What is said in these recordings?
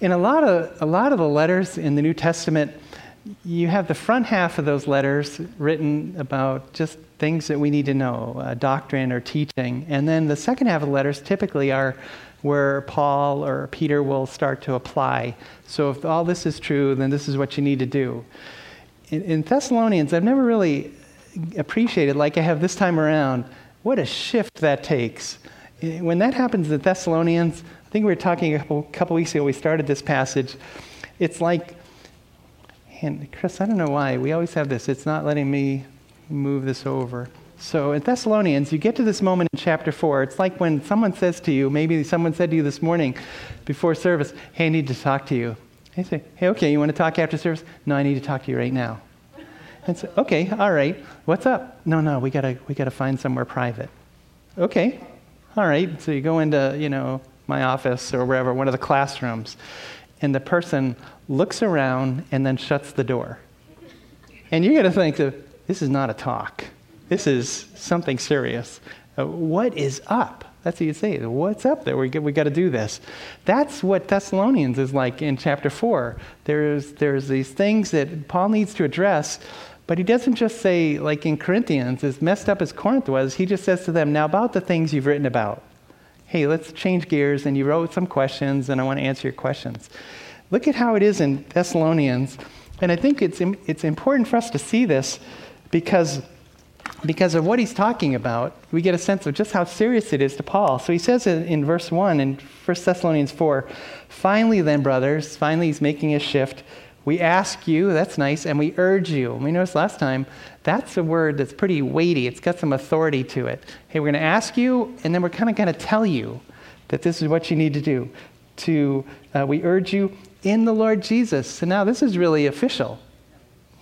in a lot of a lot of the letters in the New Testament, you have the front half of those letters written about just things that we need to know, uh, doctrine or teaching, and then the second half of the letters typically are where Paul or Peter will start to apply. So if all this is true, then this is what you need to do. In, in Thessalonians, I've never really appreciated, like I have this time around, what a shift that takes. When that happens in Thessalonians, I think we were talking a couple, couple weeks ago, we started this passage. It's like, and Chris, I don't know why, we always have this. It's not letting me move this over. So in Thessalonians, you get to this moment in chapter 4. It's like when someone says to you, maybe someone said to you this morning before service, Hey, I need to talk to you. I say, Hey, okay, you want to talk after service? No, I need to talk to you right now. And say, Okay, all right. What's up? No, no, we gotta we gotta find somewhere private. Okay, all right. So you go into, you know, my office or wherever, one of the classrooms, and the person looks around and then shuts the door. And you're going to think, this is not a talk. This is something serious. Uh, what is up? That's what you'd say. What's up there? We, we got to do this. That's what Thessalonians is like in chapter 4. There's, there's these things that Paul needs to address, but he doesn't just say, like in Corinthians, as messed up as Corinth was, he just says to them, now about the things you've written about. Hey, let's change gears, and you wrote some questions, and I want to answer your questions. Look at how it is in Thessalonians. And I think it's, it's important for us to see this because because of what he's talking about, we get a sense of just how serious it is to Paul. So he says in, in verse 1 in 1 Thessalonians 4 Finally, then, brothers, finally he's making a shift. We ask you, that's nice, and we urge you. We noticed last time, that's a word that's pretty weighty. It's got some authority to it. Hey, we're going to ask you, and then we're kind of going to tell you that this is what you need to do. To, uh, we urge you in the Lord Jesus. So now this is really official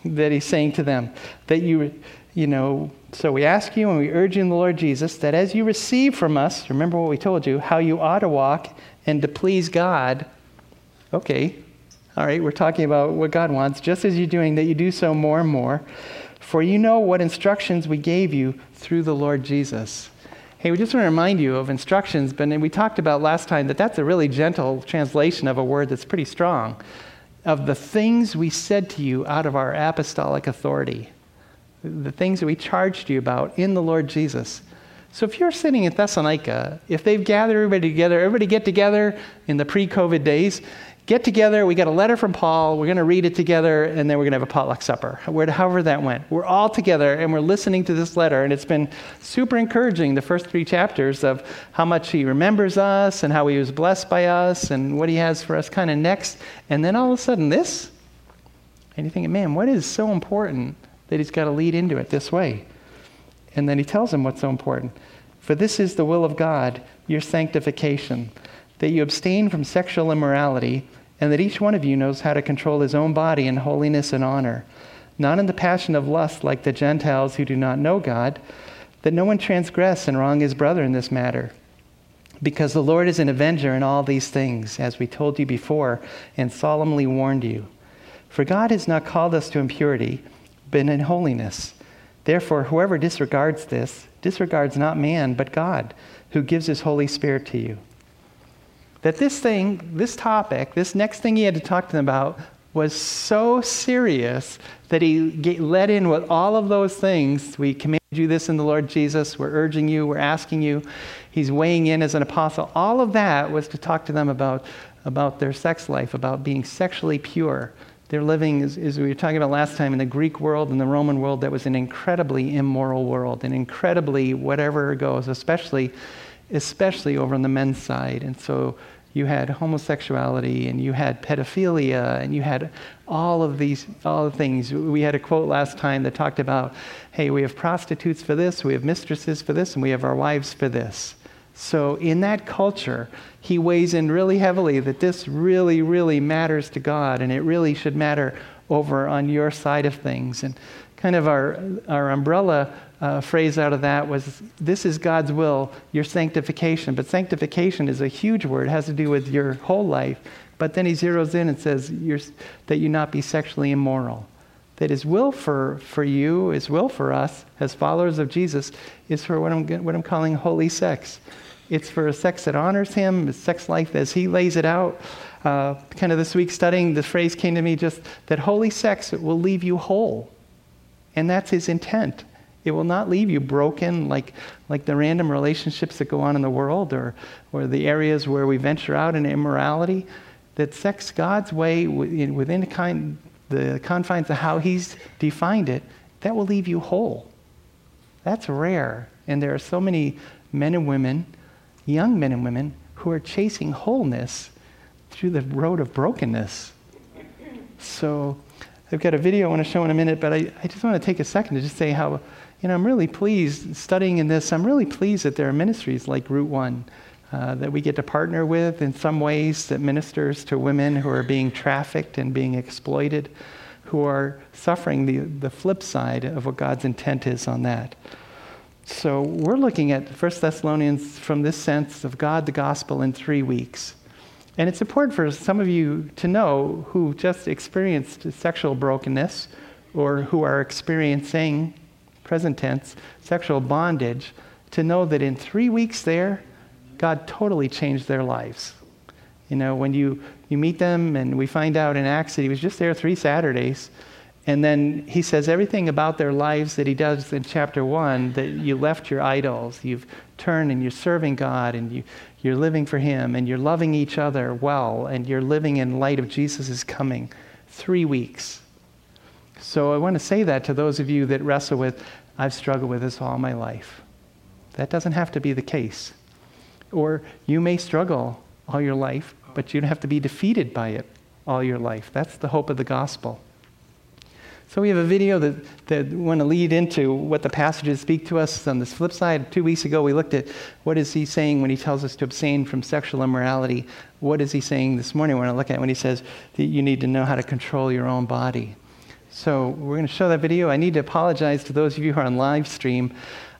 that he's saying to them that you you know, so we ask you and we urge you in the Lord Jesus that as you receive from us, remember what we told you, how you ought to walk and to please God. Okay, all right, we're talking about what God wants, just as you're doing, that you do so more and more. For you know what instructions we gave you through the Lord Jesus. Hey, we just want to remind you of instructions, but we talked about last time that that's a really gentle translation of a word that's pretty strong. Of the things we said to you out of our apostolic authority the things that we charged you about in the Lord Jesus. So if you're sitting in Thessalonica, if they've gathered everybody together, everybody get together in the pre COVID days, get together. We got a letter from Paul. We're going to read it together, and then we're going to have a potluck supper. where, however that went. We're all together, and we're listening to this letter, and it's been super encouraging. The first three chapters of how much he remembers us, and how he was blessed by us, and what he has for us, kind of next. And then all of a sudden, this. And you think, man, what is so important that he's got to lead into it this way. And then he tells him what's so important. For this is the will of God, your sanctification, that you abstain from sexual immorality, and that each one of you knows how to control his own body in holiness and honor, not in the passion of lust like the Gentiles who do not know God, that no one transgress and wrong his brother in this matter. Because the Lord is an avenger in all these things, as we told you before and solemnly warned you. For God has not called us to impurity but in holiness. Therefore, whoever disregards this disregards not man, but God, who gives his Holy Spirit to you. That this thing, this topic, this next thing he had to talk to them about was so serious that he get, led in with all of those things. We command you this in the Lord Jesus. We're urging you. We're asking you. He's weighing in as an apostle. All of that was to talk to them about, about their sex life, about being sexually pure, they're living, as, as, we were talking about last time, in the Greek world and the Roman world, that was an incredibly immoral world, an incredibly whatever goes, especially, especially over on the men's side. And so you had homosexuality and you had pedophilia and you had all of these all the things we had a quote last time that talked about hey we have prostitutes for this we have mistresses for this and we have our wives for this so, in that culture, he weighs in really heavily that this really, really matters to God and it really should matter over on your side of things. And kind of our, our umbrella uh, phrase out of that was this is God's will, your sanctification. But sanctification is a huge word, it has to do with your whole life. But then he zeroes in and says that you not be sexually immoral. That his will for, for you, his will for us as followers of Jesus, is for what I'm, what I'm calling holy sex. It's for a sex that honors him, a sex life as he lays it out. uh, kind of this week studying, the phrase came to me just that holy sex will leave you whole. And that's his intent. It will not leave you broken like, like the random relationships that go on in the world or, or the areas where we venture out in immorality. That sex, God's way, within the, kind, the confines of how He's defined it, that will leave you whole. That's rare. And there are so many men and women, young men and women, who are chasing wholeness through the road of brokenness. So I've got a video I want to show in a minute, but I, I just want to take a second to just say how, you know, I'm really pleased studying in this. I'm really pleased that there are ministries like Root One uh, that we get to partner with in some ways that ministers to women who are being trafficked and being exploited, who are suffering the, the flip side of what God's intent is on that. So we're looking at 1 Thessalonians from this sense of God, the gospel, in three weeks. And it's important for some of you to know who just experienced sexual brokenness or who are experiencing, present tense, sexual bondage, to know that in three weeks there, God totally changed their lives. You know, when you, you meet them and we find out in Acts that he was just there three Saturdays, and then he says everything about their lives that he does in chapter one that you left your idols, you've turned and you're serving God, and you, you're living for him, and you're loving each other well, and you're living in light of Jesus' coming. Three weeks. So I want to say that to those of you that wrestle with, I've struggled with this all my life. That doesn't have to be the case. Or you may struggle all your life, but you don't have to be defeated by it all your life. That's the hope of the gospel. So we have a video that, that want to lead into what the passages speak to us. On this flip side, two weeks ago we looked at what is he saying when he tells us to abstain from sexual immorality. What is he saying this morning? We're going to look at when he says that you need to know how to control your own body. So we're going to show that video. I need to apologize to those of you who are on live stream.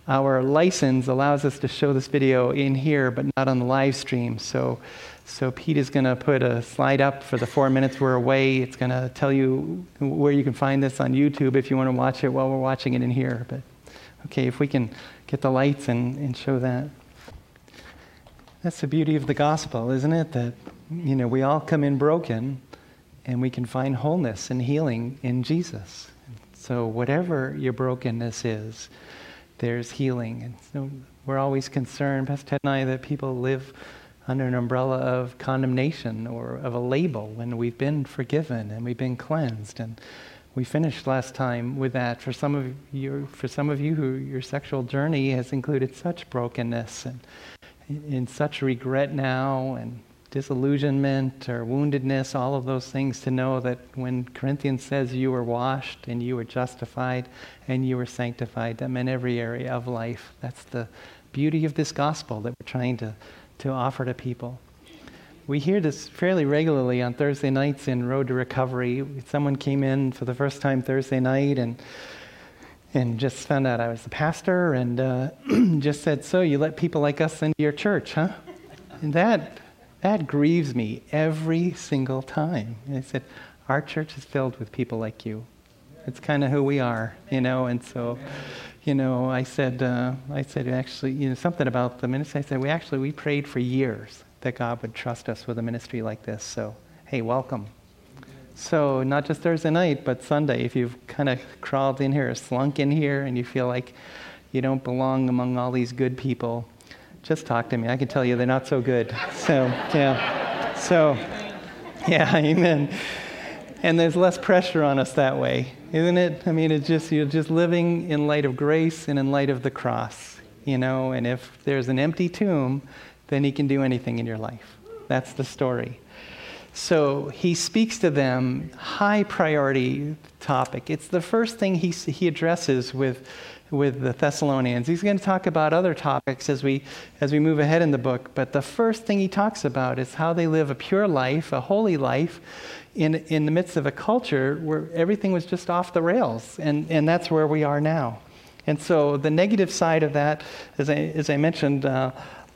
Our license allows us to show this video in here, but not on the live stream. So so Pete is going to put a slide up for the four minutes we're away. It's going to tell you where you can find this on YouTube if you want to watch it while we're watching it in here. But okay, if we can get the lights and, and show that. That's the beauty of the gospel, isn't it? That you know we all come in broken, and we can find wholeness and healing in Jesus. So whatever your brokenness is, there's healing. And so we're always concerned, Pastor Ted and I, that people live under an umbrella of condemnation or of a label when we've been forgiven and we've been cleansed. And we finished last time with that. For some of you, for some of you who your sexual journey has included such brokenness and in such regret now and disillusionment or woundedness, all of those things, to know that when Corinthians says you were washed and you were justified and you were sanctified, that meant every area of life. That's the beauty of this gospel that we're trying to to offer to people. We hear this fairly regularly on Thursday nights in Road to Recovery. Someone came in for the first time Thursday night and and just found out I was the pastor and uh, just said, "So you let people like us into your church, huh?" And that that grieves me every single time. And I said, "Our church is filled with people like you. It's kind of who we are, you know." And so you know, I said, uh, I said actually, you know, something about the ministry. I said, we actually, we prayed for years that God would trust us with a ministry like this. So, hey, welcome. So, not just Thursday night, but Sunday, if you've kind of crawled in here or slunk in here and you feel like you don't belong among all these good people, just talk to me. I can tell you they're not so good. So, yeah. So, yeah, amen. And there's less pressure on us that way, isn't it? I mean, it's just, you're just living in light of grace and in light of the cross, you know? And if there's an empty tomb, then he can do anything in your life. That's the story. So he speaks to them, high priority topic. It's the first thing he, he addresses with, with the Thessalonians. He's going to talk about other topics as we, as we move ahead in the book, but the first thing he talks about is how they live a pure life, a holy life, in, in the midst of a culture where everything was just off the rails. And, and that's where we are now. And so the negative side of that, as I, as I mentioned uh,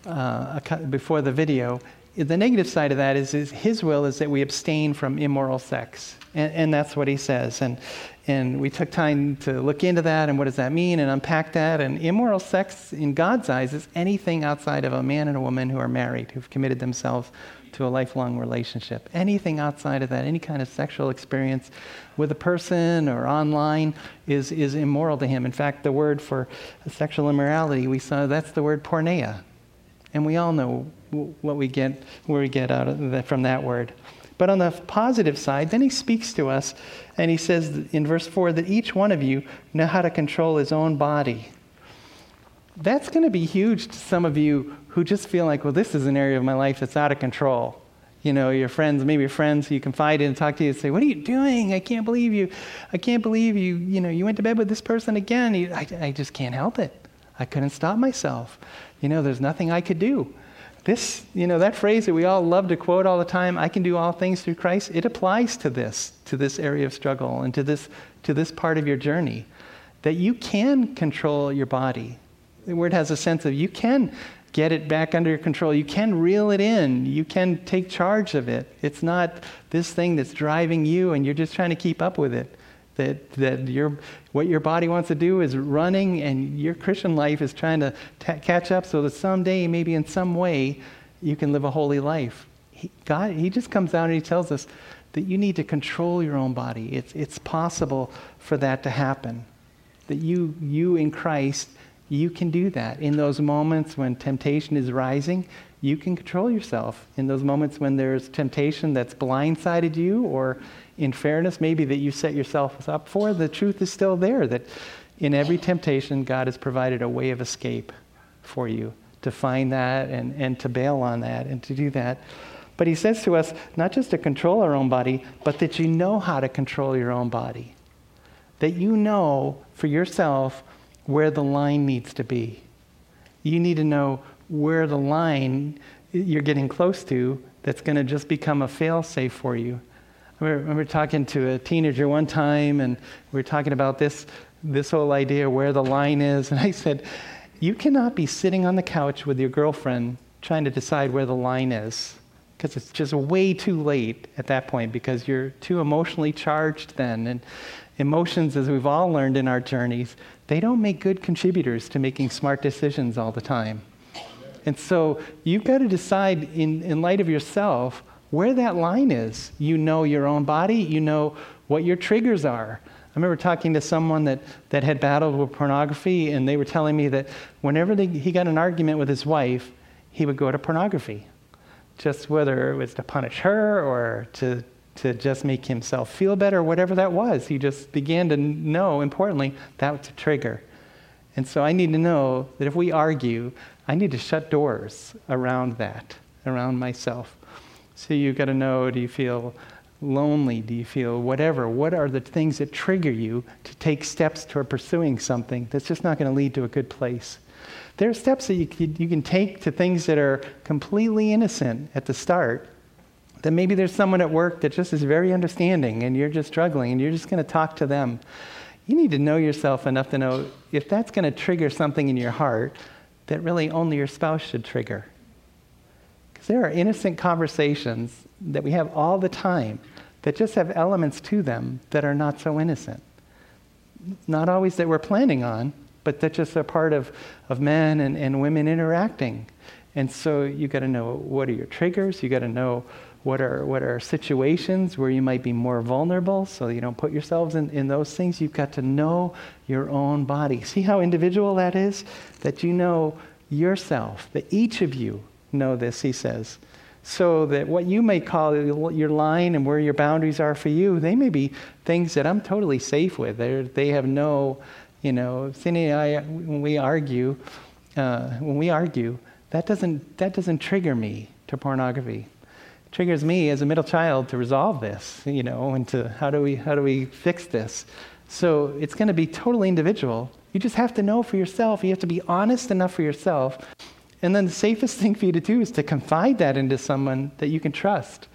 uh, before the video, the negative side of that is, is, his will is that we abstain from immoral sex. And, and, that's what he says. And, and we took time to look into that and what does that mean and unpack that. And immoral sex in God's eyes is anything outside of a man and a woman who are married, who've committed themselves to a lifelong relationship. Anything outside of that, any kind of sexual experience with a person or online, is, is immoral to him. In fact, the word for sexual immorality, we saw that's the word porneia. And we all know what we get, where we get out of that, from that word. But on the positive side, then he speaks to us and he says in verse 4 that each one of you know how to control his own body. That's going to be huge to some of you who just feel like, well, this is an area of my life that's out of control. You know, your friends, maybe your friends who you confide in and talk to you and say, What are you doing? I can't believe you. I can't believe you, you know, you went to bed with this person again. I, I just can't help it. I couldn't stop myself. You know, there's nothing I could do. This, you know, that phrase that we all love to quote all the time, I can do all things through Christ, it applies to this, to this area of struggle and to this, to this part of your journey. That you can control your body. The word has a sense of you can get it back under your control. You can reel it in. You can take charge of it. It's not this thing that's driving you and you're just trying to keep up with it. That, that your, what your body wants to do is running and your Christian life is trying to t- catch up so that someday, maybe in some way, you can live a holy life. He, God, he just comes down and he tells us that you need to control your own body. It's, it's possible for that to happen. That you, you in Christ you can do that. In those moments when temptation is rising, you can control yourself. In those moments when there's temptation that's blindsided you, or in fairness, maybe that you set yourself up for, the truth is still there that in every temptation, God has provided a way of escape for you to find that and, and to bail on that and to do that. But he says to us not just to control our own body, but that you know how to control your own body. That you know for yourself where the line needs to be. You need to know where the line you're getting close to that's going to just become a fail safe for you. I remember, talking to a teenager one time, and we were talking about this, this whole idea where the line is. And I said, You cannot be sitting on the couch with your girlfriend trying to decide where the line is because it's just way too late at that point because you're too emotionally charged then. And emotions, as we've all learned in our journeys, they don't make good contributors to making smart decisions all the time. And so you've got to decide, in, in light of yourself, where that line is. You know your own body, you know what your triggers are. I remember talking to someone that, that had battled with pornography, and they were telling me that whenever they, he got an argument with his wife, he would go to pornography. Just whether it was to punish her or to to just make himself feel better, whatever that was. He just began to know, importantly, that was a trigger. And so I need to know that if we argue, I need to shut doors around that, around myself. So you've got to know do you feel lonely? Do you feel whatever? What are the things that trigger you to take steps toward pursuing something that's just not going to lead to a good place? There are steps that you, you can take to things that are completely innocent at the start that maybe there's someone at work that just is very understanding and you're just struggling and you're just going to talk to them. You need to know yourself enough to know if that's going to trigger something in your heart that really only your spouse should trigger. Because there are innocent conversations that we have all the time that just have elements to them that are not so innocent. Not always that we're planning on, but that just are part of, of men and, and women interacting. And so you got to know what are your triggers, you got to know what are, what are situations where you might be more vulnerable so you don't put yourselves in, in those things? You've got to know your own body. See how individual that is? That you know yourself, that each of you know this, he says. So that what you may call your line and where your boundaries are for you, they may be things that I'm totally safe with. They're, they have no, you know, Cindy and I, when we argue, uh, when we argue, that doesn't, that doesn't trigger me to pornography triggers me as a middle child to resolve this, you know, and to how do we, how do we fix this? So it's going to be totally individual. You just have to know for yourself. You have to be honest enough for yourself. And then the safest thing for you to do is to confide that into someone that you can trust.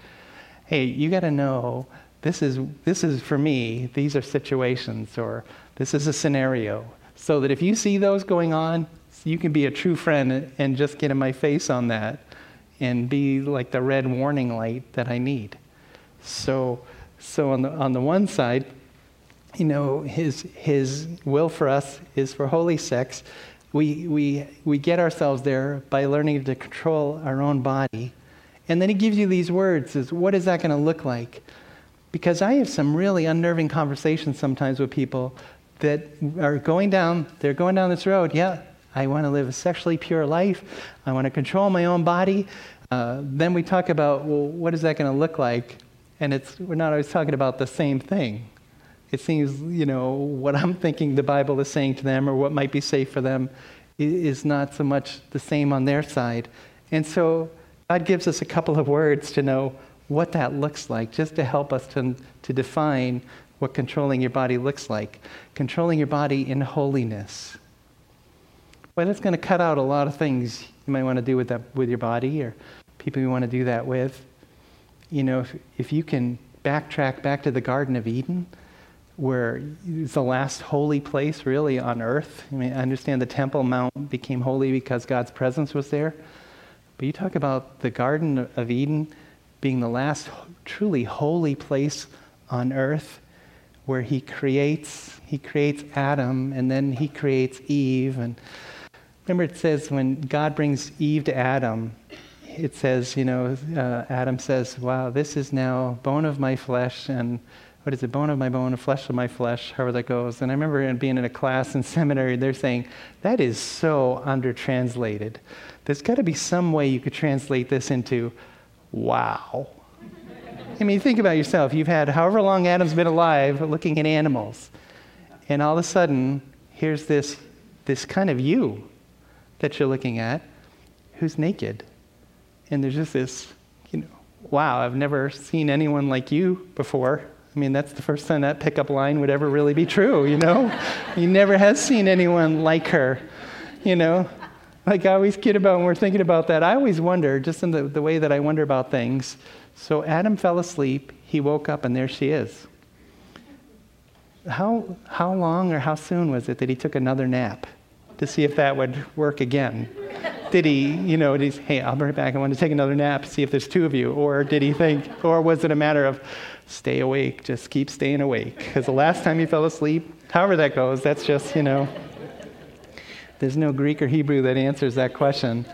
Hey, you got to know this is, this is for me, these are situations, or this is a scenario. So that if you see those going on, you can be a true friend and just get in my face on that and be like the red warning light that I need. So, so on the, on the one side, you know, his, his will for us is for holy sex. We, we, we get ourselves there by learning to control our own body And then he gives you these words is what is that going to look like? Because I have some really unnerving conversations sometimes with people that are going down, they're going down this road. Yeah, I want to live a sexually pure life. I want to control my own body. Uh, then we talk about, well, what is that going to look like? And it's, we're not always talking about the same thing. It seems, you know, what I'm thinking the Bible is saying to them or what might be safe for them is not so much the same on their side. And so God gives us a couple of words to know what that looks like, just to help us to, to define what controlling your body looks like. Controlling your body in holiness. Well, that's going to cut out a lot of things you might want to do with, that, with your body or people you want to do that with. You know, if, if you can backtrack back to the Garden of Eden, where it's the last holy place really on earth. I mean, I understand the Temple Mount became holy because God's presence was there. But you talk about the Garden of Eden being the last truly holy place on earth where he creates he creates Adam and then he creates Eve and remember it says when God brings Eve to Adam it says you know uh, Adam says wow this is now bone of my flesh and what is it bone of my bone flesh of my flesh however that goes and I remember being in a class in seminary they're saying that is so undertranslated. there's got to be some way you could translate this into wow I mean, think about yourself. You've had however long Adam's been alive looking at animals. And all of a sudden, here's this, this kind of you that you're looking at who's naked. And there's just this, you know, wow, I've never seen anyone like you before. I mean, that's the first time that pickup line would ever really be true, you know? he never has seen anyone like her, you know? Like I always kid about when we're thinking about that. I always wonder, just in the, the way that I wonder about things, so Adam fell asleep, he woke up, and there she is. How, how long or how soon was it that he took another nap to see if that would work again? Did he, you know, did he, hey, I'll be right back. I want to take another nap, see if there's two of you. Or did he think, or was it a matter of stay awake, just keep staying awake? Because the last time he fell asleep, however that goes, that's just, you know, there's no Greek or Hebrew that answers that question.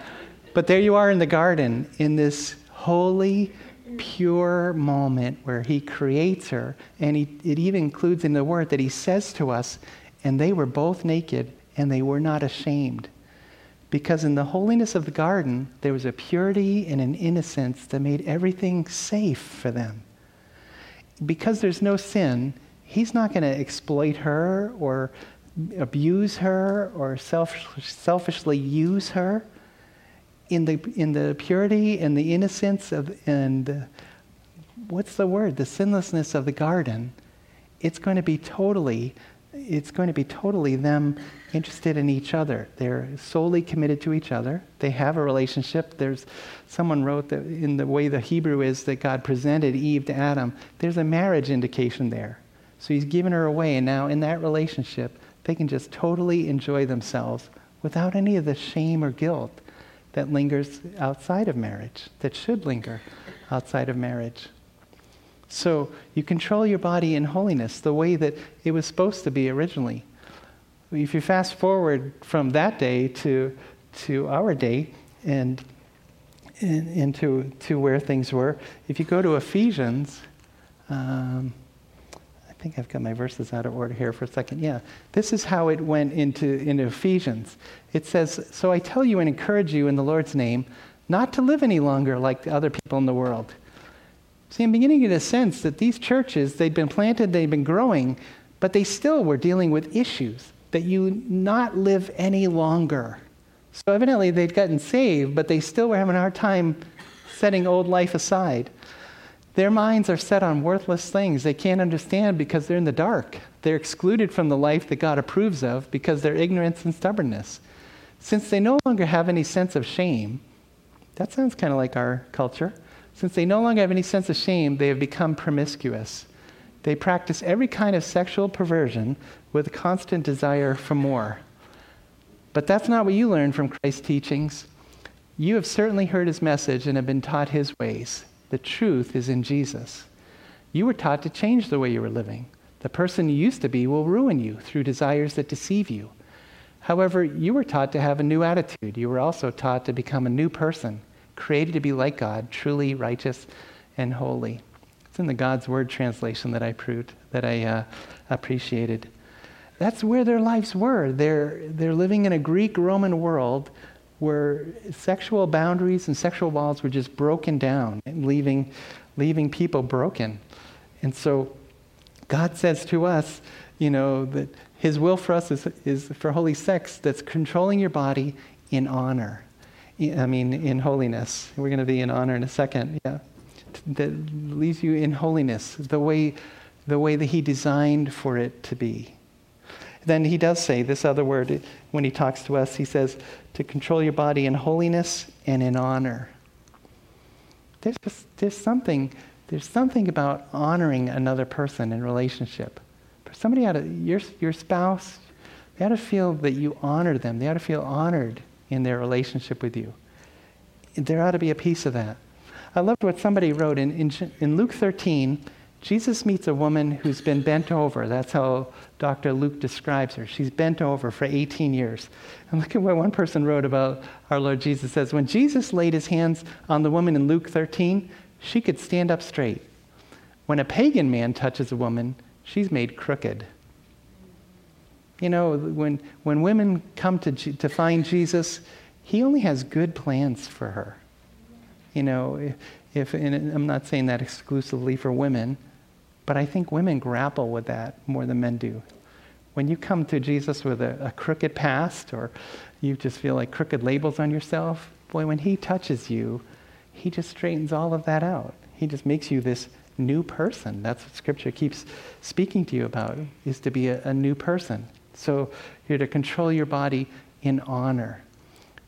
But there you are in the garden, in this holy, pure moment where he creates her. And he, it even includes in the word that he says to us, and they were both naked and they were not ashamed. Because in the holiness of the garden, there was a purity and an innocence that made everything safe for them. Because there's no sin, he's not going to exploit her or abuse her or self, selfishly use her in the, in the purity and the innocence of, and what's the word? The sinlessness of the garden, it's going to be totally, it's going to be totally them interested in each other. They're solely committed to each other. They have a relationship. There's, someone wrote that in the way the Hebrew is that God presented Eve to Adam, there's a marriage indication there. So he's given her away, and now in that relationship, they can just totally enjoy themselves without any of the shame or guilt that lingers outside of marriage, that should linger outside of marriage. So you control your body in holiness the way that it was supposed to be originally. If you fast forward from that day to, to our day and, and into to where things were, if you go to Ephesians, um, I think I've got my verses out of order here for a second. Yeah. This is how it went into, into Ephesians. It says, So I tell you and encourage you in the Lord's name not to live any longer like the other people in the world. See, I'm beginning to get a sense that these churches, they'd been planted, they'd been growing, but they still were dealing with issues that you not live any longer. So evidently they'd gotten saved, but they still were having a hard time setting old life aside. Their minds are set on worthless things they can't understand because they're in the dark. They're excluded from the life that God approves of because their ignorance and stubbornness. Since they no longer have any sense of shame, that sounds kind of like our culture. Since they no longer have any sense of shame, they have become promiscuous. They practice every kind of sexual perversion with a constant desire for more. But that's not what you learned from Christ's teachings. You have certainly heard his message and have been taught his ways. The truth is in Jesus. You were taught to change the way you were living. The person you used to be will ruin you through desires that deceive you. However, you were taught to have a new attitude. You were also taught to become a new person, created to be like God, truly righteous and holy. It's in the God's Word translation that I proved, that I uh, appreciated. That's where their lives were. They're, they're living in a Greek Roman world where sexual boundaries and sexual walls were just broken down and leaving, leaving people broken. And so God says to us, you know, that His will for us is, is for holy sex that's controlling your body in honor. I mean, in holiness. We're going to be in honor in a second. Yeah. That leaves you in holiness, the way, the way that He designed for it to be. Then He does say this other word when He talks to us. He says, to control your body in holiness and in honor. There's, just, there's, something, there's something about honoring another person in relationship. For somebody out of your, your spouse, they ought to feel that you honor them. They ought to feel honored in their relationship with you. There ought to be a piece of that. I loved what somebody wrote in, in, in Luke 13. Jesus meets a woman who's been bent over. That's how Dr. Luke describes her. She's bent over for 18 years. And look at what one person wrote about our Lord Jesus. Says, When Jesus laid his hands on the woman in Luke 13, she could stand up straight. When a pagan man touches a woman, she's made crooked. You know, when, when women come to, to find Jesus, he only has good plans for her. You know, if, and I'm not saying that exclusively for women, but I think women grapple with that more than men do. When you come to Jesus with a, a crooked past or you just feel like crooked labels on yourself, boy, when he touches you, he just straightens all of that out. He just makes you this new person. That's what Scripture keeps speaking to you about, is to be a, a new person. So you're to control your body in honor.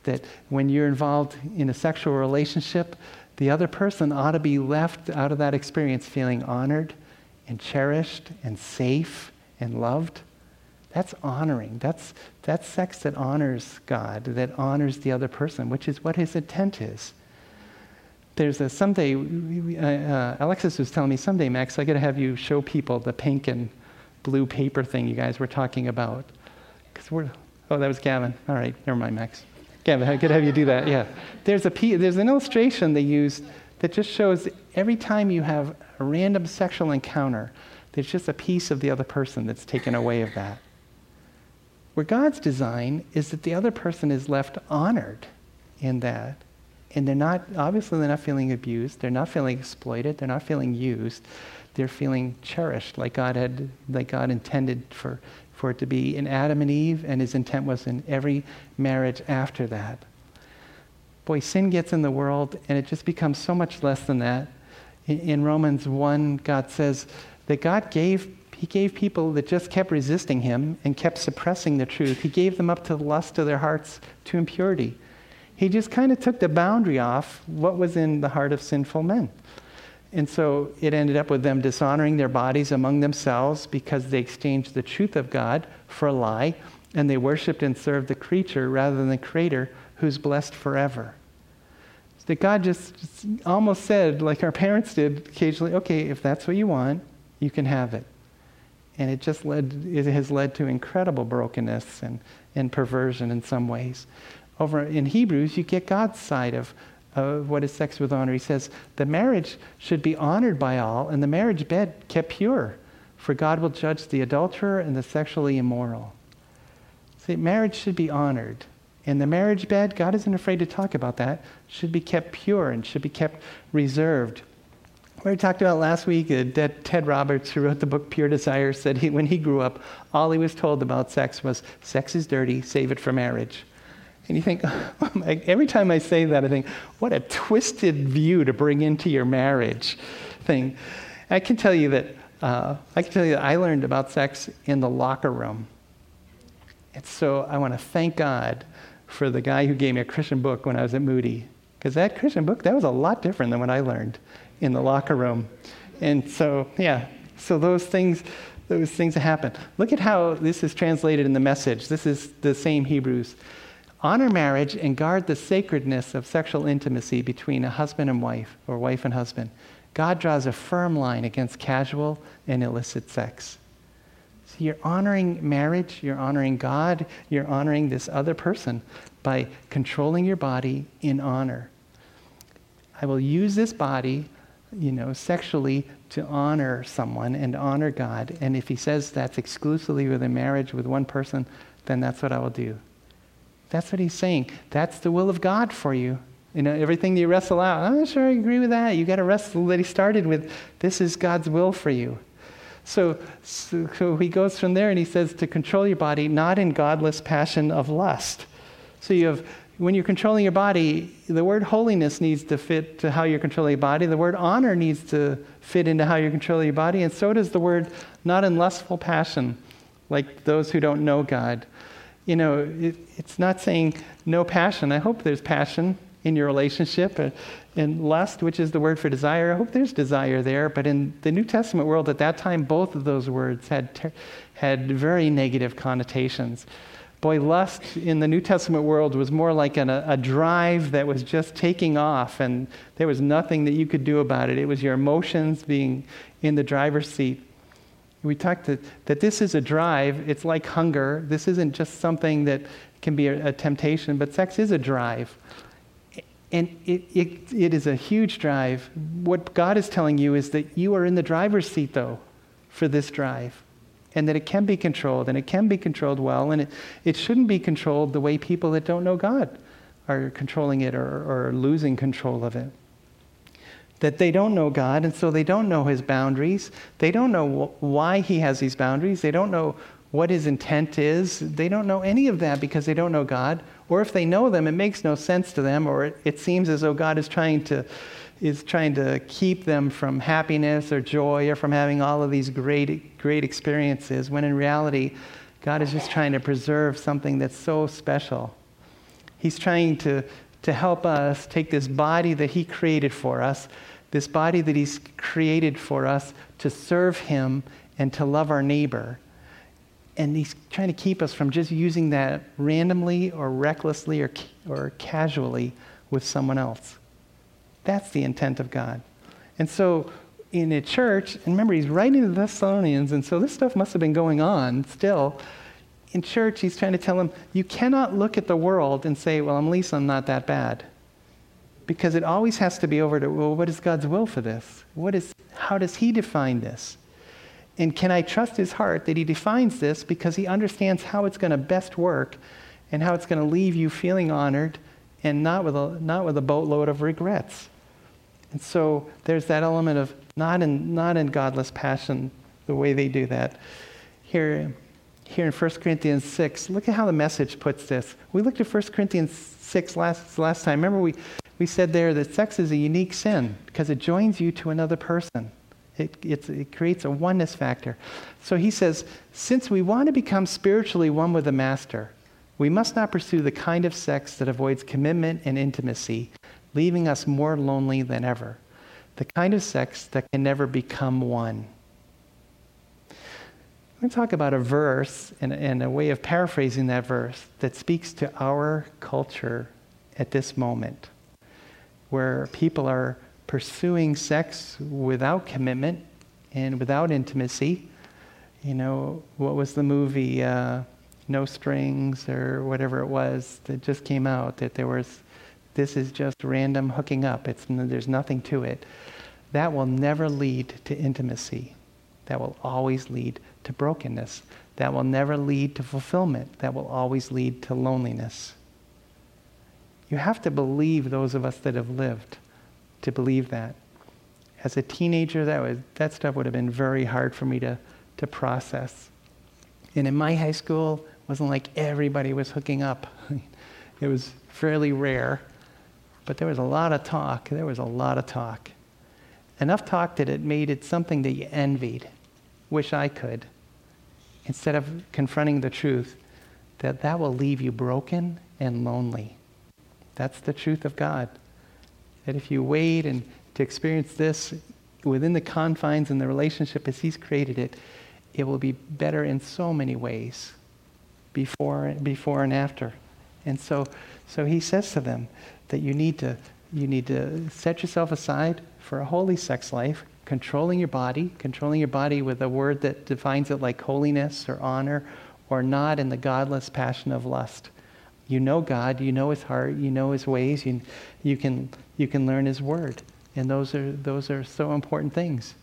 That when you're involved in a sexual relationship, the other person ought to be left out of that experience feeling honored and cherished and safe and loved. That's honoring. That's, that's sex that honors God, that honors the other person, which is what his intent is. There's a someday, uh, uh, Alexis was telling me someday, Max, I got to have you show people the pink and blue paper thing you guys were talking about. Because we're, oh, that was Gavin. All right, never mind, Max. Gavin, I could have you do that. Yeah. There's, a, there's an illustration they used that just shows every time you have a random sexual encounter, there's just a piece of the other person that's taken away of that. Where God's design is that the other person is left honored in that. And they're not, obviously, they're not feeling abused. They're not feeling exploited. They're not feeling used they're feeling cherished like God had, like God intended for, for it to be in Adam and Eve, and his intent was in every marriage after that. Boy, sin gets in the world, and it just becomes so much less than that. In, in Romans 1, God says that God gave he gave people that just kept resisting him and kept suppressing the truth. He gave them up to the lust of their hearts, to impurity. He just kind of took the boundary off what was in the heart of sinful men. And so it ended up with them dishonoring their bodies among themselves because they exchanged the truth of God for a lie, and they worshiped and served the creature rather than the creator who's blessed forever. That God just, just almost said, like our parents did occasionally, okay, if that's what you want, you can have it. And it just led, it has led to incredible brokenness and, and perversion in some ways. Over in Hebrews, you get God's side of of what is sex with honor. He says, the marriage should be honored by all, and the marriage bed kept pure, for God will judge the adulterer and the sexually immoral. See, marriage should be honored. And the marriage bed, God isn't afraid to talk about that, should be kept pure and should be kept reserved. We talked about last week, uh, Ted Roberts, who wrote the book Pure Desire, said he, when he grew up, all he was told about sex was sex is dirty, save it for marriage. And you think, every time I say that, I think, what a twisted view to bring into your marriage thing. I can tell you that, uh, I can tell you that I learned about sex in the locker room. And so I want to thank God for the guy who gave me a Christian book when I was at Moody. Because that Christian book, that was a lot different than what I learned in the locker room. And so, yeah, so those things, those things happen. Look at how this is translated in the message. This is the same Hebrews. Honor marriage and guard the sacredness of sexual intimacy between a husband and wife, or wife and husband. God draws a firm line against casual and illicit sex. So you're honoring marriage, you're honoring God, you're honoring this other person by controlling your body in honor. I will use this body, you know, sexually to honor someone and honor God. And if he says that's exclusively with a marriage with one person, then that's what I will do. That's what he's saying. That's the will of God for you. You know, everything you wrestle out, I'm not sure I agree with that. You got to wrestle that he started with. This is God's will for you. So, so, so, he goes from there and he says to control your body, not in godless passion of lust. So you have, when you're controlling your body, the word holiness needs to fit to how you're controlling your body. The word honor needs to fit into how you're controlling your body. And so does the word not in lustful passion, like those who don't know God. You know, it, it's not saying no passion. I hope there's passion in your relationship. Uh, and lust, which is the word for desire, I hope there's desire there. But in the New Testament world at that time, both of those words had, ter- had very negative connotations. Boy, lust in the New Testament world was more like an, a, a drive that was just taking off, and there was nothing that you could do about it. It was your emotions being in the driver's seat. We talked that, that this is a drive. It's like hunger. This isn't just something that can be a, a temptation, but sex is a drive. And it, it, it is a huge drive. What God is telling you is that you are in the driver's seat, though, for this drive. And that it can be controlled, and it can be controlled well, and it, it shouldn't be controlled the way people that don't know God are controlling it or, or losing control of it. That they don't know God, and so they don't know His boundaries. They don't know wh- why He has these boundaries. They don't know what His intent is. They don't know any of that because they don't know God or if they know them, it makes no sense to them, or it, it seems as though God is trying to is trying to keep them from happiness or joy or from having all of these great, great experiences, when in reality, God is just trying to preserve something that's so special. He's trying to, to help us take this body that He created for us, this body that He's created for us to serve Him and to love our neighbor and he's trying to keep us from just using that randomly or recklessly or, or casually with someone else. That's the intent of God. And so in a church, and remember, he's writing to the Thessalonians, and so this stuff must have been going on still. In church, he's trying to tell them, you cannot look at the world and say, well, at least I'm not that bad. Because it always has to be over to, well, what is God's will for this? What is, how does he define this? And can I trust his heart that he defines this because he understands how it's going to best work and how it's going to leave you feeling honored and not with, a, not with a boatload of regrets? And so there's that element of not in, not in godless passion, the way they do that. Here, here in 1 Corinthians 6, look at how the message puts this. We looked at 1 Corinthians 6 last, last time. Remember, we, we said there that sex is a unique sin because it joins you to another person. It, it, creates a oneness factor. So he says, since we want to become spiritually one with the Master, we must not pursue the kind of sex that avoids commitment and intimacy, leaving us more lonely than ever. The kind of sex that can never become one. I'm going to talk about a verse and, and a way of paraphrasing that verse that speaks to our culture at this moment, where people are pursuing sex without commitment and without intimacy. You know, what was the movie, uh, No Strings or whatever it was that just came out, that there was, this is just random hooking up. It's, there's nothing to it. That will never lead to intimacy. That will always lead to brokenness. That will never lead to fulfillment. That will always lead to loneliness. You have to believe those of us that have lived to believe that. As a teenager, that, was, that stuff would have been very hard for me to, to process. And in my high school, it wasn't like everybody was hooking up. it was fairly rare, but there was a lot of talk. There was a lot of talk. Enough talk that it made it something that you envied. Wish I could. Instead of confronting the truth, that that will leave you broken and lonely. That's the truth of God. That if you wait and to experience this within the confines and the relationship as He's created it, it will be better in so many ways before, before and after. And so, so He says to them that you need to, you need to set yourself aside for a holy sex life, controlling your body, controlling your body with a word that defines it like holiness or honor or not in the godless passion of lust. You know God, you know his heart, you know his ways, you, you, can, you can learn his word. And those are, those are so important things.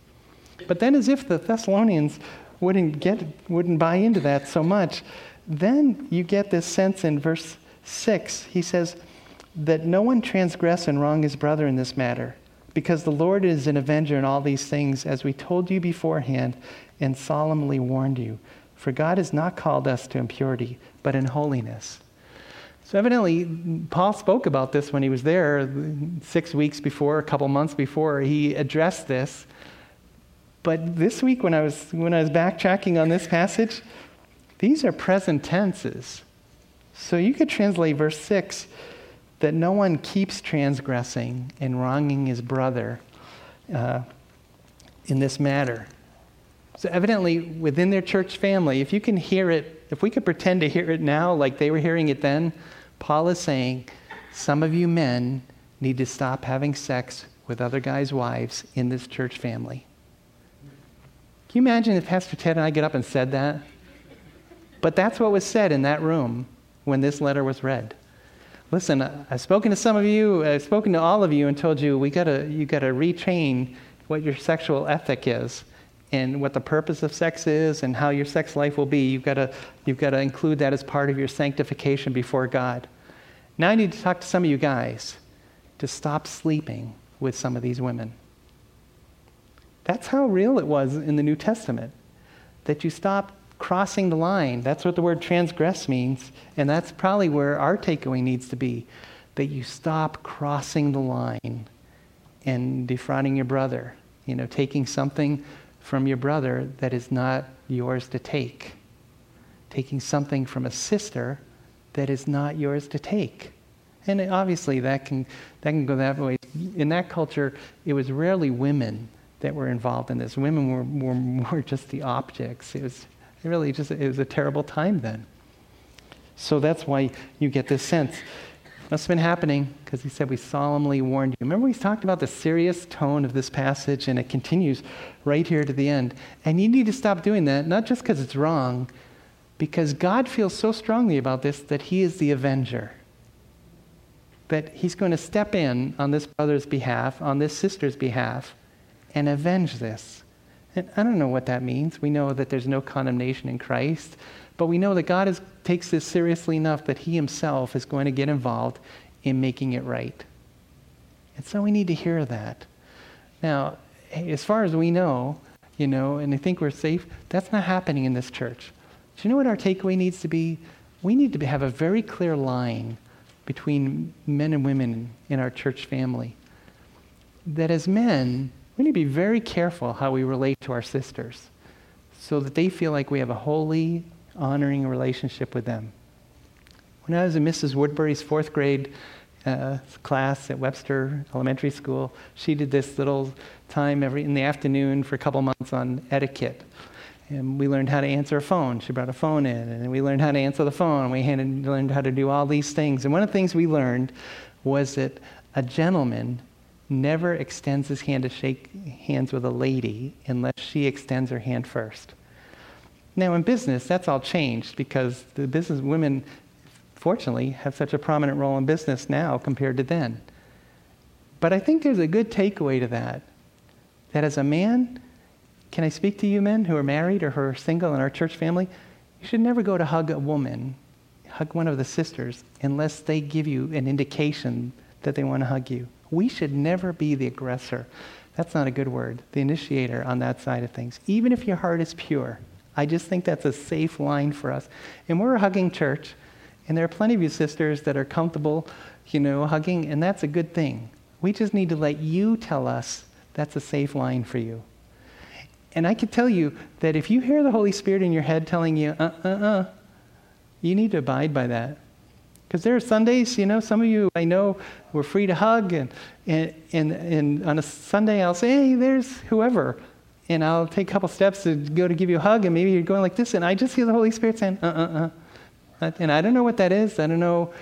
But then, as if the Thessalonians wouldn't, get, wouldn't buy into that so much, then you get this sense in verse 6. He says, That no one transgress and wrong his brother in this matter, because the Lord is an avenger in all these things, as we told you beforehand and solemnly warned you. For God has not called us to impurity, but in holiness. So, evidently, Paul spoke about this when he was there six weeks before, a couple months before. He addressed this. But this week, when I was, when I was backtracking on this passage, these are present tenses. So, you could translate verse 6 that no one keeps transgressing and wronging his brother uh, in this matter. So, evidently, within their church family, if you can hear it, if we could pretend to hear it now like they were hearing it then, Paul is saying some of you men need to stop having sex with other guys' wives in this church family. Can you imagine if Pastor Ted and I get up and said that? But that's what was said in that room when this letter was read. Listen, I've spoken to some of you, I've spoken to all of you and told you we gotta, you got to retrain what your sexual ethic is and what the purpose of sex is and how your sex life will be. You've got to, you've got to include that as part of your sanctification before God. Now I need to talk to some of you guys to stop sleeping with some of these women. That's how real it was in the New Testament. That you stop crossing the line. That's what the word transgress means. And that's probably where our takeaway needs to be that you stop crossing the line and defrauding your brother. You know, taking something from your brother that is not yours to take. Taking something from a sister that is not yours to take. And obviously, that can, that can go that way. In that culture, it was rarely women that were involved in this. Women were, were more just the objects. It was really just, it was a terrible time then. So that's why you get this sense. Must have been happening because he said, We solemnly warned you. Remember, we talked about the serious tone of this passage, and it continues right here to the end. And you need to stop doing that, not just because it's wrong, because God feels so strongly about this that he is the avenger. That he's going to step in on this brother's behalf, on this sister's behalf, and avenge this. And I don't know what that means. We know that there's no condemnation in Christ, but we know that God is, takes this seriously enough that He Himself is going to get involved in making it right. And so we need to hear that. Now, as far as we know, you know, and I think we're safe, that's not happening in this church. Do you know what our takeaway needs to be? We need to have a very clear line between men and women in our church family. That as men, we need to be very careful how we relate to our sisters so that they feel like we have a holy, honoring relationship with them. When I was in Mrs. Woodbury's fourth grade uh, class at Webster Elementary School, she did this little time every in the afternoon for a couple months on etiquette. And we learned how to answer a phone. She brought a phone in, and we learned how to answer the phone. We learned how to do all these things. And one of the things we learned was that a gentleman never extends his hand to shake hands with a lady unless she extends her hand first. Now, in business, that's all changed because the business women, fortunately, have such a prominent role in business now compared to then. But I think there's a good takeaway to that. That as a man, can I speak to you men who are married or who are single in our church family? You should never go to hug a woman, hug one of the sisters, unless they give you an indication that they want to hug you. We should never be the aggressor. That's not a good word, the initiator on that side of things, even if your heart is pure. I just think that's a safe line for us. And we're a hugging church, and there are plenty of you sisters that are comfortable, you know, hugging, and that's a good thing. We just need to let you tell us that's a safe line for you. And I can tell you that if you hear the Holy Spirit in your head telling you, uh uh uh, you need to abide by that. Because there are Sundays, you know, some of you I know we're free to hug, and, and, and, and on a Sunday I'll say, hey, there's whoever. And I'll take a couple steps to go to give you a hug, and maybe you're going like this, and I just hear the Holy Spirit saying, uh uh uh. And I don't know what that is. I don't know.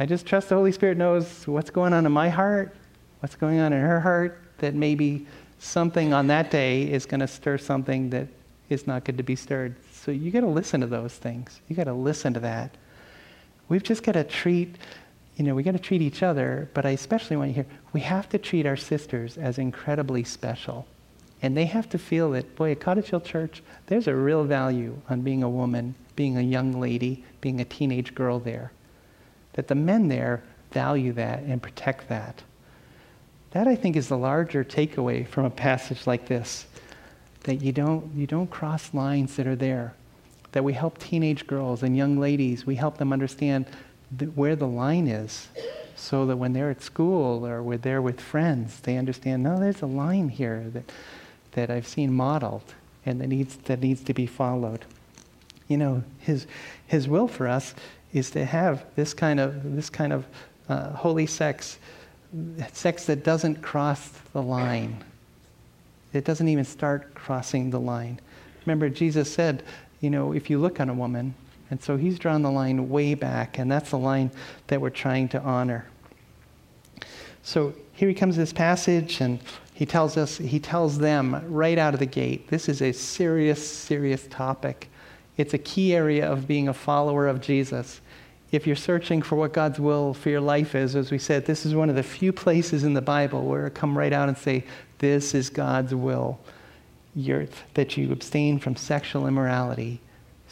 I just trust the Holy Spirit knows what's going on in my heart, what's going on in her heart, that maybe something on that day is going to stir something that is not good to be stirred. So you got to listen to those things. You got to listen to that. We've just got to treat, you know, we got to treat each other, but I especially want to hear, we have to treat our sisters as incredibly special. And they have to feel that, boy, at Cottage Hill Church, there's a real value on being a woman, being a young lady, being a teenage girl there. That the men there value that and protect that. That, I think, is the larger takeaway from a passage like this. That you don't, you don't cross lines that are there. That we help teenage girls and young ladies, we help them understand where the line is so that when they're at school or when they're with friends, they understand, no, there's a line here that, that I've seen modeled and that needs, that needs to be followed. You know, his, his will for us is to have this kind of, this kind of uh, holy sex, sex that doesn't cross the line. It doesn't even start crossing the line. Remember, Jesus said, you know, if you look on a woman, and so he's drawn the line way back, and that's the line that we're trying to honor. So here he comes this passage, and he tells us, he tells them right out of the gate, this is a serious, serious topic. It's a key area of being a follower of Jesus. If you're searching for what God's will for your life is, as we said, this is one of the few places in the Bible where it come right out and say, this is God's will. That you abstain from sexual immorality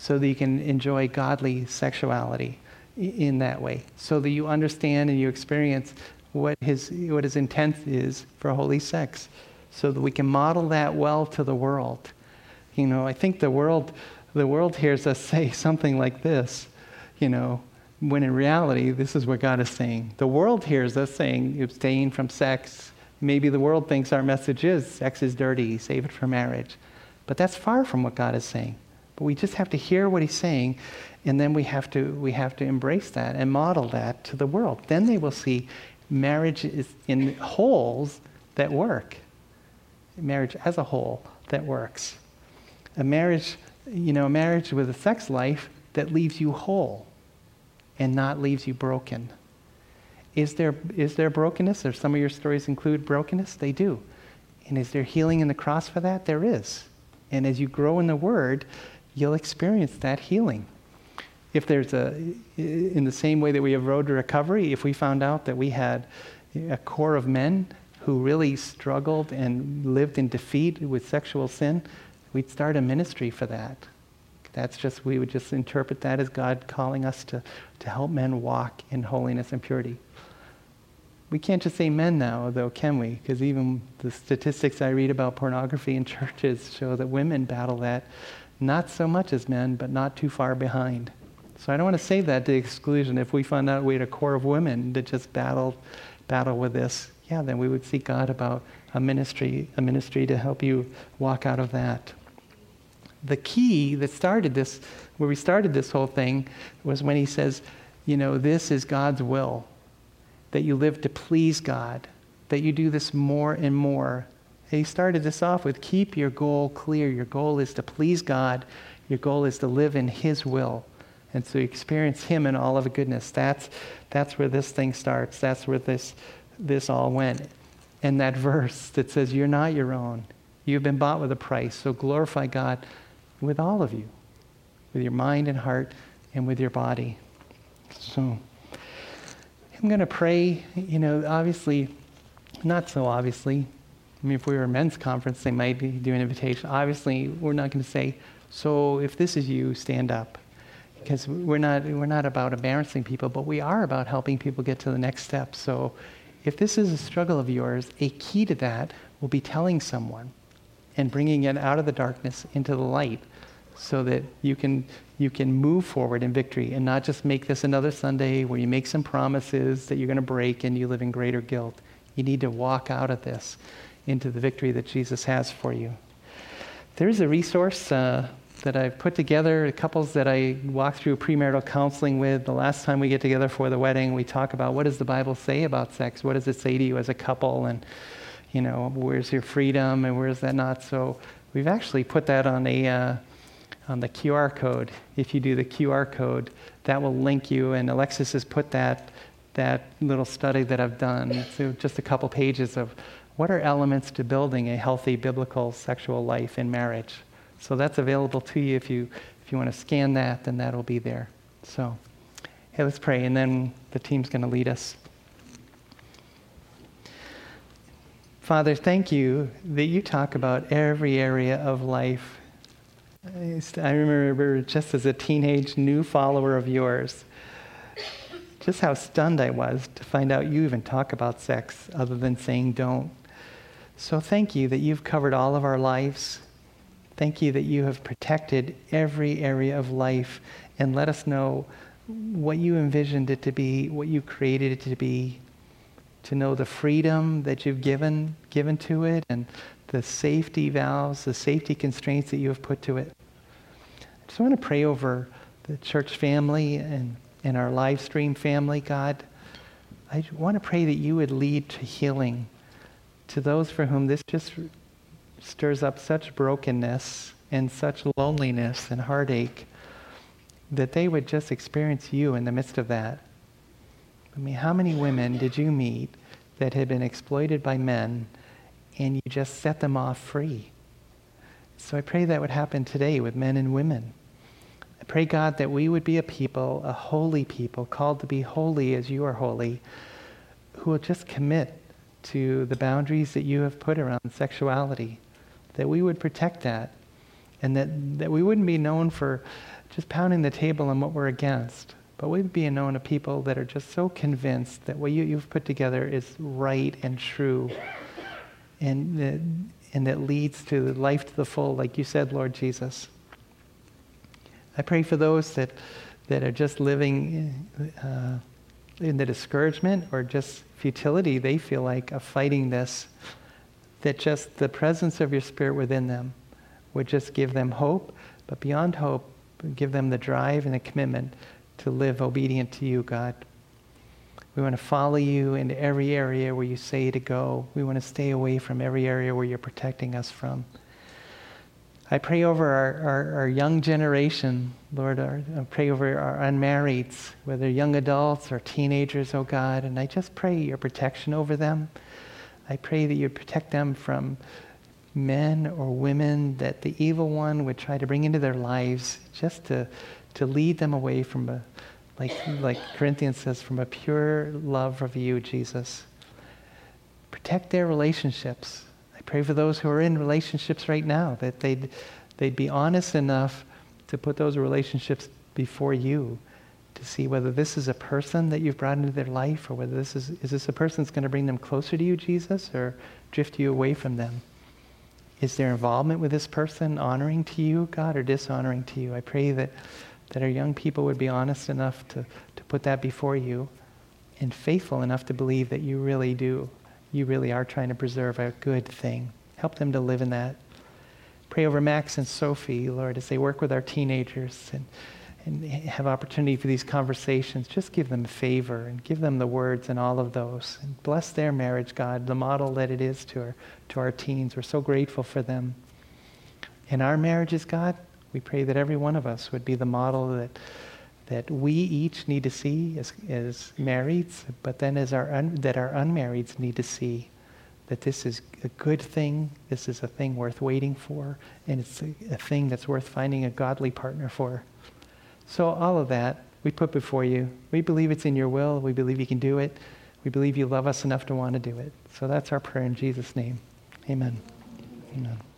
so that you can enjoy godly sexuality in that way, so that you understand and you experience what his, what his intent is for holy sex, so that we can model that well to the world. You know, I think the world, the world hears us say something like this, you know, when in reality, this is what God is saying. The world hears us saying, abstain from sex. Maybe the world thinks our message is sex is dirty, save it for marriage. But that's far from what God is saying. But we just have to hear what he's saying, and then we have to, we have to embrace that and model that to the world. Then they will see marriage is in wholes that work. Marriage as a whole that works. A marriage, you know, a marriage with a sex life that leaves you whole and not leaves you broken. Is there, is there brokenness? Or some of your stories include brokenness? They do. And is there healing in the cross for that? There is. And as you grow in the Word, you'll experience that healing. If there's a, in the same way that we have road to recovery, if we found out that we had a core of men who really struggled and lived in defeat with sexual sin, we'd start a ministry for that. That's just, we would just interpret that as God calling us to, to help men walk in holiness and purity. We can't just say men now, though, can we? Because even the statistics I read about pornography in churches show that women battle that not so much as men, but not too far behind. So I don't want to say that to exclusion. If we found out we had a core of women that just battled, battle with this, yeah, then we would seek God about a ministry, a ministry to help you walk out of that. The key that started this, where we started this whole thing, was when he says, you know, this is God's will, that you live to please God, that you do this more and more, he started this off with keep your goal clear. Your goal is to please God, your goal is to live in His will. And so you experience Him in all of goodness. That's, that's where this thing starts. That's where this, this all went. And that verse that says, You're not your own. You've been bought with a price. So glorify God with all of you, with your mind and heart and with your body. So I'm going to pray, you know, obviously, not so obviously, I mean, if we were a men's conference, they might be doing invitation. Obviously, we're not going to say, so if this is you, stand up. Because we're not, we're not about embarrassing people, but we are about helping people get to the next step. So if this is a struggle of yours, a key to that will be telling someone and bringing it out of the darkness into the light so that you can, you can move forward in victory and not just make this another Sunday where you make some promises that you're going to break and you live in greater guilt. You need to walk out of this into the victory that Jesus has for you. There's a resource uh, that I've put together, couples that I walk through premarital counseling with. The last time we get together for the wedding, we talk about what does the Bible say about sex? What does it say to you as a couple? And, you know, where's your freedom and where's that not? So we've actually put that on a, uh, on the QR code. If you do the QR code, that will link you. And Alexis has put that, that little study that I've done. So just a couple pages of what are elements to building a healthy biblical sexual life in marriage? So that's available to you if you if you want to scan that, then that'll be there. So Hey, let's pray, and then the team's going to lead us. Father, thank you that you talk about every area of life. I remember just as a teenage new follower of yours, just how stunned I was to find out you even talk about sex other than saying don't. So thank you that you've covered all of our lives. Thank you that you have protected every area of life and let us know what you envisioned it to be, what you created it to be, to know the freedom that you've given, given to it and the safety valves, the safety constraints that you have put to it. I just want to pray over the church family and in our live stream family, God. I want to pray that you would lead to healing to those for whom this just stirs up such brokenness and such loneliness and heartache that they would just experience you in the midst of that. I mean, how many women did you meet that had been exploited by men and you just set them off free? So I pray that would happen today with men and women. I pray, God, that we would be a people, a holy people, called to be holy as you are holy, who will just commit to the boundaries that you have put around sexuality, that we would protect that, and that, that we wouldn't be known for just pounding the table on what we're against, but we'd be known of people that are just so convinced that what you, you've put together is right and true, and and that leads to life to the full, like you said, Lord Jesus. I pray for those that, that are just living uh, in the discouragement or just futility they feel like of fighting this, that just the presence of your Spirit within them would just give them hope, but beyond hope, give them the drive and the commitment to live obedient to you, God. We want to follow you into every area where you say to go. We want to stay away from every area where you're protecting us from. I pray over our, our, our young generation, Lord. Our, I pray over our unmarrieds, whether young adults or teenagers, oh God. And I just pray your protection over them. I pray that you protect them from men or women that the evil one would try to bring into their lives just to, to lead them away from a, like, like Corinthians says, from a pure love of you, Jesus. Protect their relationships. I pray for those who are in relationships right now that they'd, they'd be honest enough to put those relationships before you to see whether this is a person that you've brought into their life or whether this is, is this a person that's going to bring them closer to you, Jesus, or drift you away from them. Is their involvement with this person honoring to you, God, or dishonoring to you? I pray that, that our young people would be honest enough to, to put that before you and faithful enough to believe that you really do you really are trying to preserve a good thing. Help them to live in that. Pray over Max and Sophie, Lord, as they work with our teenagers and, and have opportunity for these conversations. Just give them favor and give them the words and all of those. And bless their marriage, God, the model that it is to our, to our teens. We're so grateful for them. In our marriages, God, we pray that every one of us would be the model that that we each need to see as, as marrieds, but then as our un, that our unmarrieds need to see that this is a good thing, this is a thing worth waiting for, and it's a, a thing that's worth finding a godly partner for. So all of that we put before you. We believe it's in your will. We believe you can do it. We believe you love us enough to want to do it. So that's our prayer in Jesus' name. Amen. Amen.